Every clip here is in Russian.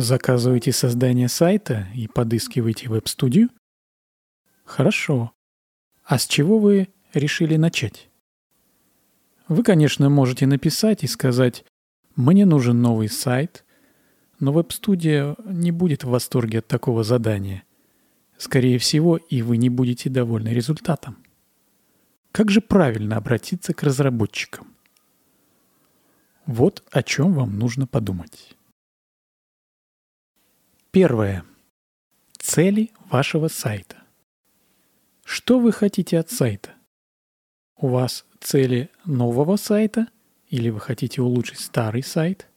Заказываете создание сайта и подыскиваете веб-студию? Хорошо. А с чего вы решили начать? Вы, конечно, можете написать и сказать «Мне нужен новый сайт», но веб-студия не будет в восторге от такого задания. Скорее всего, и вы не будете довольны результатом. Как же правильно обратиться к разработчикам? Вот о чем вам нужно подумать. Первое. Цели вашего сайта. Что вы хотите от сайта? У вас цели нового сайта или вы хотите улучшить старый сайт?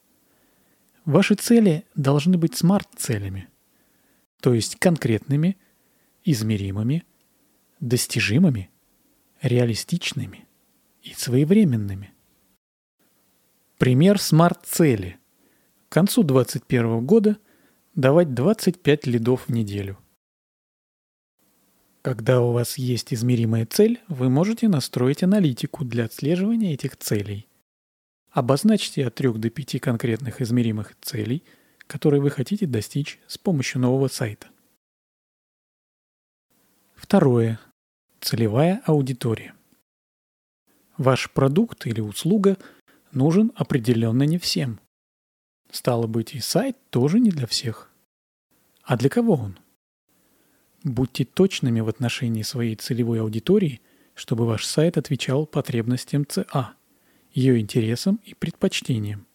Ваши цели должны быть смарт-целями, то есть конкретными, измеримыми, достижимыми, реалистичными и своевременными. Пример смарт-цели. К концу 2021 года давать 25 лидов в неделю. Когда у вас есть измеримая цель, вы можете настроить аналитику для отслеживания этих целей – Обозначьте от 3 до 5 конкретных измеримых целей, которые вы хотите достичь с помощью нового сайта. Второе. Целевая аудитория. Ваш продукт или услуга нужен определенно не всем. Стало быть, и сайт тоже не для всех. А для кого он? Будьте точными в отношении своей целевой аудитории, чтобы ваш сайт отвечал потребностям ЦА – ее интересам и предпочтениям.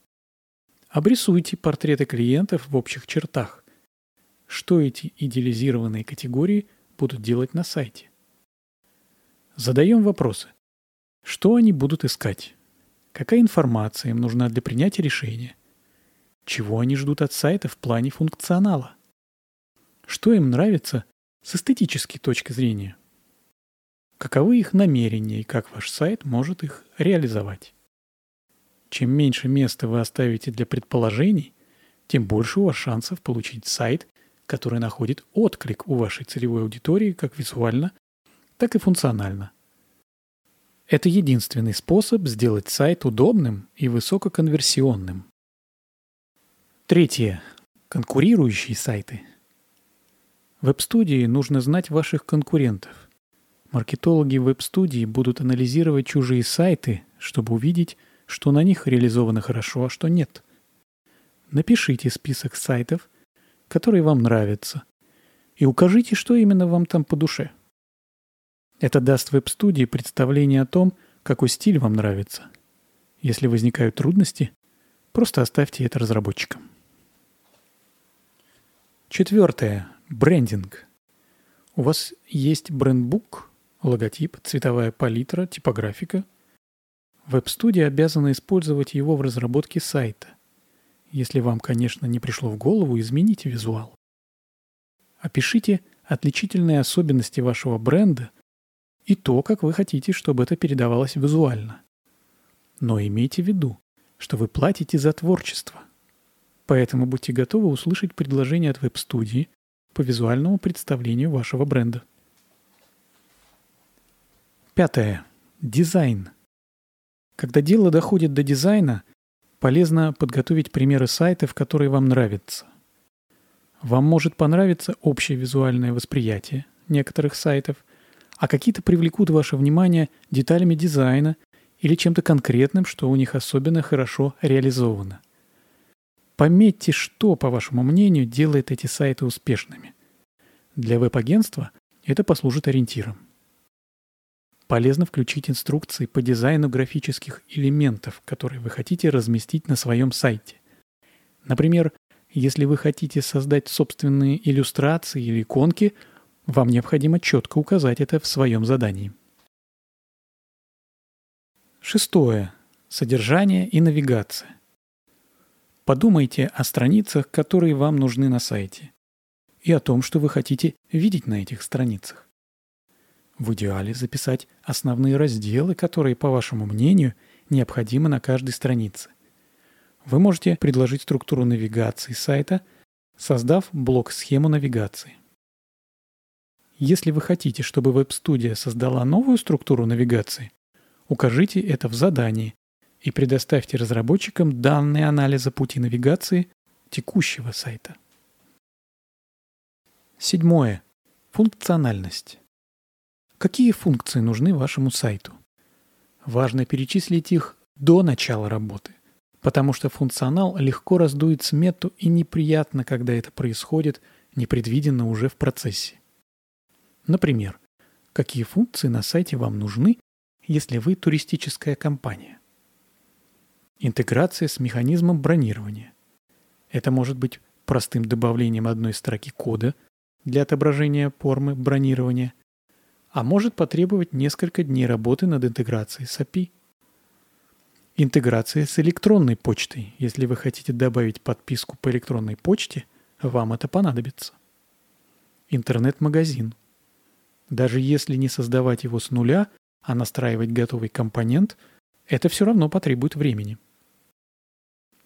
Обрисуйте портреты клиентов в общих чертах. Что эти идеализированные категории будут делать на сайте? Задаем вопросы. Что они будут искать? Какая информация им нужна для принятия решения? Чего они ждут от сайта в плане функционала? Что им нравится с эстетической точки зрения? Каковы их намерения и как ваш сайт может их реализовать? Чем меньше места вы оставите для предположений, тем больше у вас шансов получить сайт, который находит отклик у вашей целевой аудитории как визуально, так и функционально. Это единственный способ сделать сайт удобным и высококонверсионным. Третье. Конкурирующие сайты. Веб-студии нужно знать ваших конкурентов. Маркетологи веб-студии будут анализировать чужие сайты, чтобы увидеть, что на них реализовано хорошо, а что нет. Напишите список сайтов, которые вам нравятся, и укажите, что именно вам там по душе. Это даст веб-студии представление о том, какой стиль вам нравится. Если возникают трудности, просто оставьте это разработчикам. Четвертое. Брендинг. У вас есть брендбук, логотип, цветовая палитра, типографика – Веб-студия обязана использовать его в разработке сайта. Если вам, конечно, не пришло в голову, измените визуал. Опишите отличительные особенности вашего бренда и то, как вы хотите, чтобы это передавалось визуально. Но имейте в виду, что вы платите за творчество. Поэтому будьте готовы услышать предложение от веб-студии по визуальному представлению вашего бренда. Пятое. Дизайн. Когда дело доходит до дизайна, полезно подготовить примеры сайтов, которые вам нравятся. Вам может понравиться общее визуальное восприятие некоторых сайтов, а какие-то привлекут ваше внимание деталями дизайна или чем-то конкретным, что у них особенно хорошо реализовано. Пометьте, что, по вашему мнению, делает эти сайты успешными. Для веб-агентства это послужит ориентиром полезно включить инструкции по дизайну графических элементов, которые вы хотите разместить на своем сайте. Например, если вы хотите создать собственные иллюстрации или иконки, вам необходимо четко указать это в своем задании. Шестое. Содержание и навигация. Подумайте о страницах, которые вам нужны на сайте, и о том, что вы хотите видеть на этих страницах. В идеале записать основные разделы, которые, по вашему мнению, необходимы на каждой странице. Вы можете предложить структуру навигации сайта, создав блок-схему навигации. Если вы хотите, чтобы веб-студия создала новую структуру навигации, укажите это в задании и предоставьте разработчикам данные анализа пути навигации текущего сайта. Седьмое. Функциональность. Какие функции нужны вашему сайту? Важно перечислить их до начала работы, потому что функционал легко раздует смету и неприятно, когда это происходит непредвиденно уже в процессе. Например, какие функции на сайте вам нужны, если вы туристическая компания? Интеграция с механизмом бронирования. Это может быть простым добавлением одной строки кода – для отображения формы бронирования, а может потребовать несколько дней работы над интеграцией с API. Интеграция с электронной почтой. Если вы хотите добавить подписку по электронной почте, вам это понадобится. Интернет-магазин. Даже если не создавать его с нуля, а настраивать готовый компонент, это все равно потребует времени.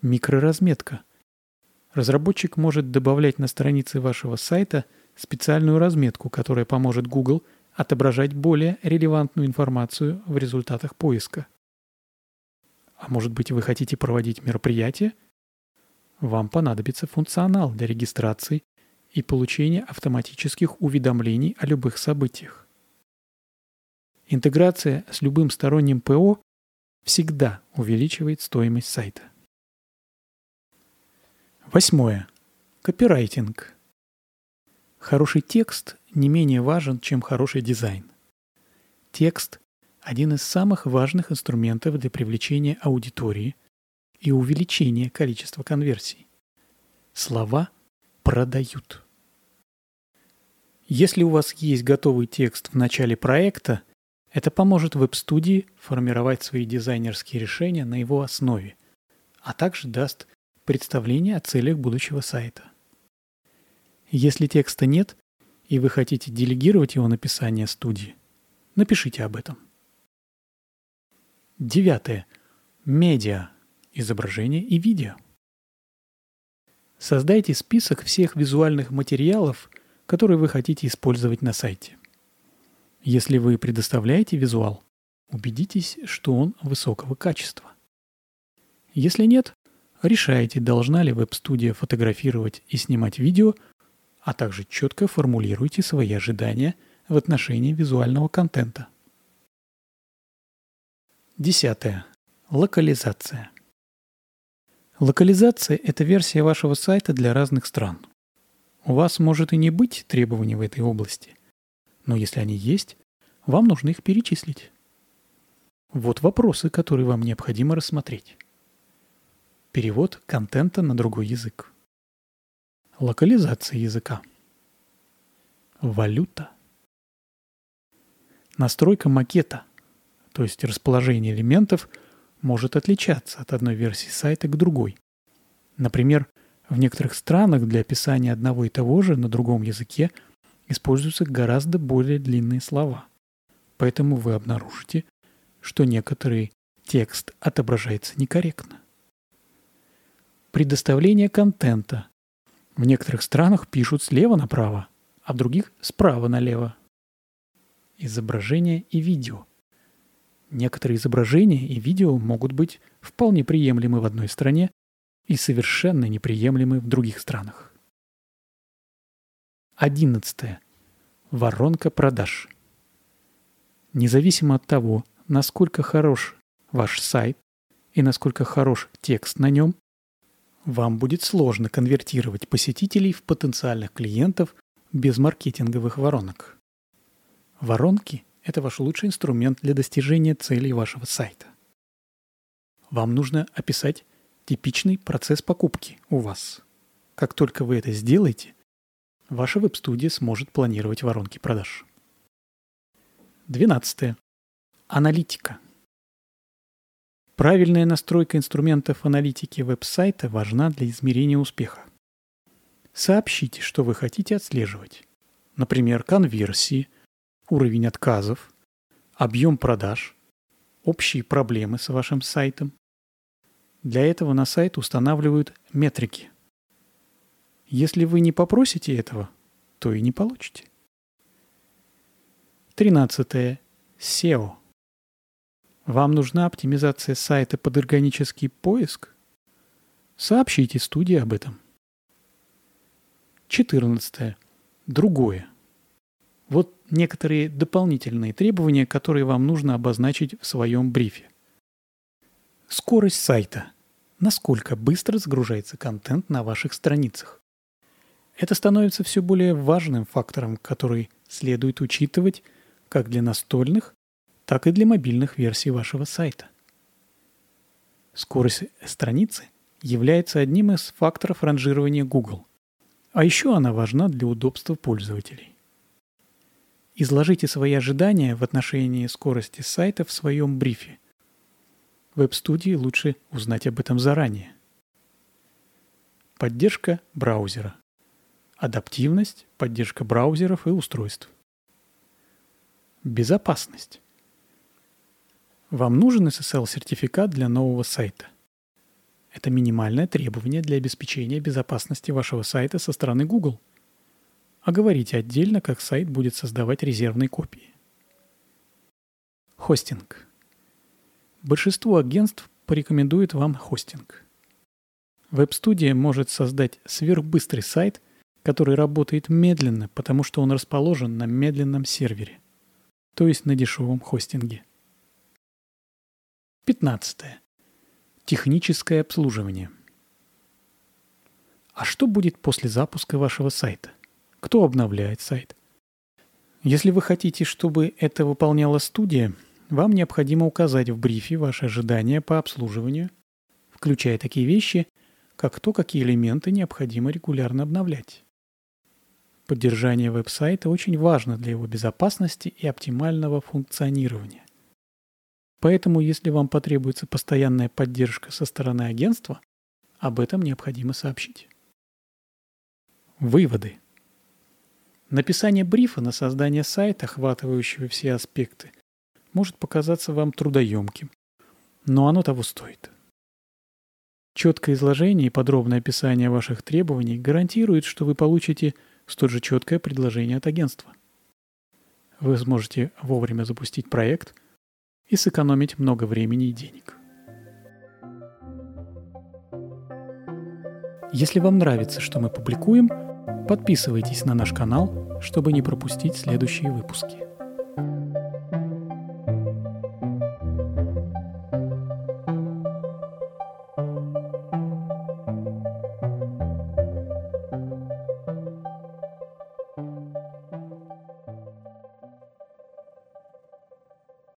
Микроразметка. Разработчик может добавлять на страницы вашего сайта – специальную разметку, которая поможет Google отображать более релевантную информацию в результатах поиска. А может быть вы хотите проводить мероприятие? Вам понадобится функционал для регистрации и получения автоматических уведомлений о любых событиях. Интеграция с любым сторонним ПО всегда увеличивает стоимость сайта. Восьмое. Копирайтинг. Хороший текст не менее важен, чем хороший дизайн. Текст – один из самых важных инструментов для привлечения аудитории и увеличения количества конверсий. Слова продают. Если у вас есть готовый текст в начале проекта, это поможет веб-студии формировать свои дизайнерские решения на его основе, а также даст представление о целях будущего сайта. Если текста нет, и вы хотите делегировать его написание студии, напишите об этом. Девятое. Медиа. Изображение и видео. Создайте список всех визуальных материалов, которые вы хотите использовать на сайте. Если вы предоставляете визуал, убедитесь, что он высокого качества. Если нет, решайте, должна ли веб-студия фотографировать и снимать видео – а также четко формулируйте свои ожидания в отношении визуального контента. Десятое. Локализация. Локализация – это версия вашего сайта для разных стран. У вас может и не быть требований в этой области, но если они есть, вам нужно их перечислить. Вот вопросы, которые вам необходимо рассмотреть. Перевод контента на другой язык. Локализация языка. Валюта. Настройка макета, то есть расположение элементов, может отличаться от одной версии сайта к другой. Например, в некоторых странах для описания одного и того же на другом языке используются гораздо более длинные слова. Поэтому вы обнаружите, что некоторый текст отображается некорректно. Предоставление контента в некоторых странах пишут слева направо, а в других справа налево. Изображение и видео. Некоторые изображения и видео могут быть вполне приемлемы в одной стране и совершенно неприемлемы в других странах. Одиннадцатое. Воронка продаж. Независимо от того, насколько хорош ваш сайт и насколько хорош текст на нем, вам будет сложно конвертировать посетителей в потенциальных клиентов без маркетинговых воронок. Воронки – это ваш лучший инструмент для достижения целей вашего сайта. Вам нужно описать типичный процесс покупки у вас. Как только вы это сделаете, ваша веб-студия сможет планировать воронки продаж. 12. Аналитика. Правильная настройка инструментов аналитики веб-сайта важна для измерения успеха. Сообщите, что вы хотите отслеживать. Например, конверсии, уровень отказов, объем продаж, общие проблемы с вашим сайтом. Для этого на сайт устанавливают метрики. Если вы не попросите этого, то и не получите. 13. SEO. Вам нужна оптимизация сайта под органический поиск? Сообщите студии об этом. 14. Другое. Вот некоторые дополнительные требования, которые вам нужно обозначить в своем брифе. Скорость сайта. Насколько быстро загружается контент на ваших страницах. Это становится все более важным фактором, который следует учитывать как для настольных, так и для мобильных версий вашего сайта. Скорость страницы является одним из факторов ранжирования Google, а еще она важна для удобства пользователей. Изложите свои ожидания в отношении скорости сайта в своем брифе. Веб-студии лучше узнать об этом заранее. Поддержка браузера. Адаптивность, поддержка браузеров и устройств. Безопасность. Вам нужен SSL-сертификат для нового сайта. Это минимальное требование для обеспечения безопасности вашего сайта со стороны Google. Оговорите отдельно, как сайт будет создавать резервные копии. Хостинг. Большинство агентств порекомендует вам хостинг. Веб-студия может создать сверхбыстрый сайт, который работает медленно, потому что он расположен на медленном сервере, то есть на дешевом хостинге. 15. Техническое обслуживание. А что будет после запуска вашего сайта? Кто обновляет сайт? Если вы хотите, чтобы это выполняла студия, вам необходимо указать в брифе ваши ожидания по обслуживанию, включая такие вещи, как то, какие элементы необходимо регулярно обновлять. Поддержание веб-сайта очень важно для его безопасности и оптимального функционирования. Поэтому, если вам потребуется постоянная поддержка со стороны агентства, об этом необходимо сообщить. Выводы. Написание брифа на создание сайта, охватывающего все аспекты, может показаться вам трудоемким, но оно того стоит. Четкое изложение и подробное описание ваших требований гарантирует, что вы получите столь же четкое предложение от агентства. Вы сможете вовремя запустить проект – и сэкономить много времени и денег. Если вам нравится, что мы публикуем, подписывайтесь на наш канал, чтобы не пропустить следующие выпуски.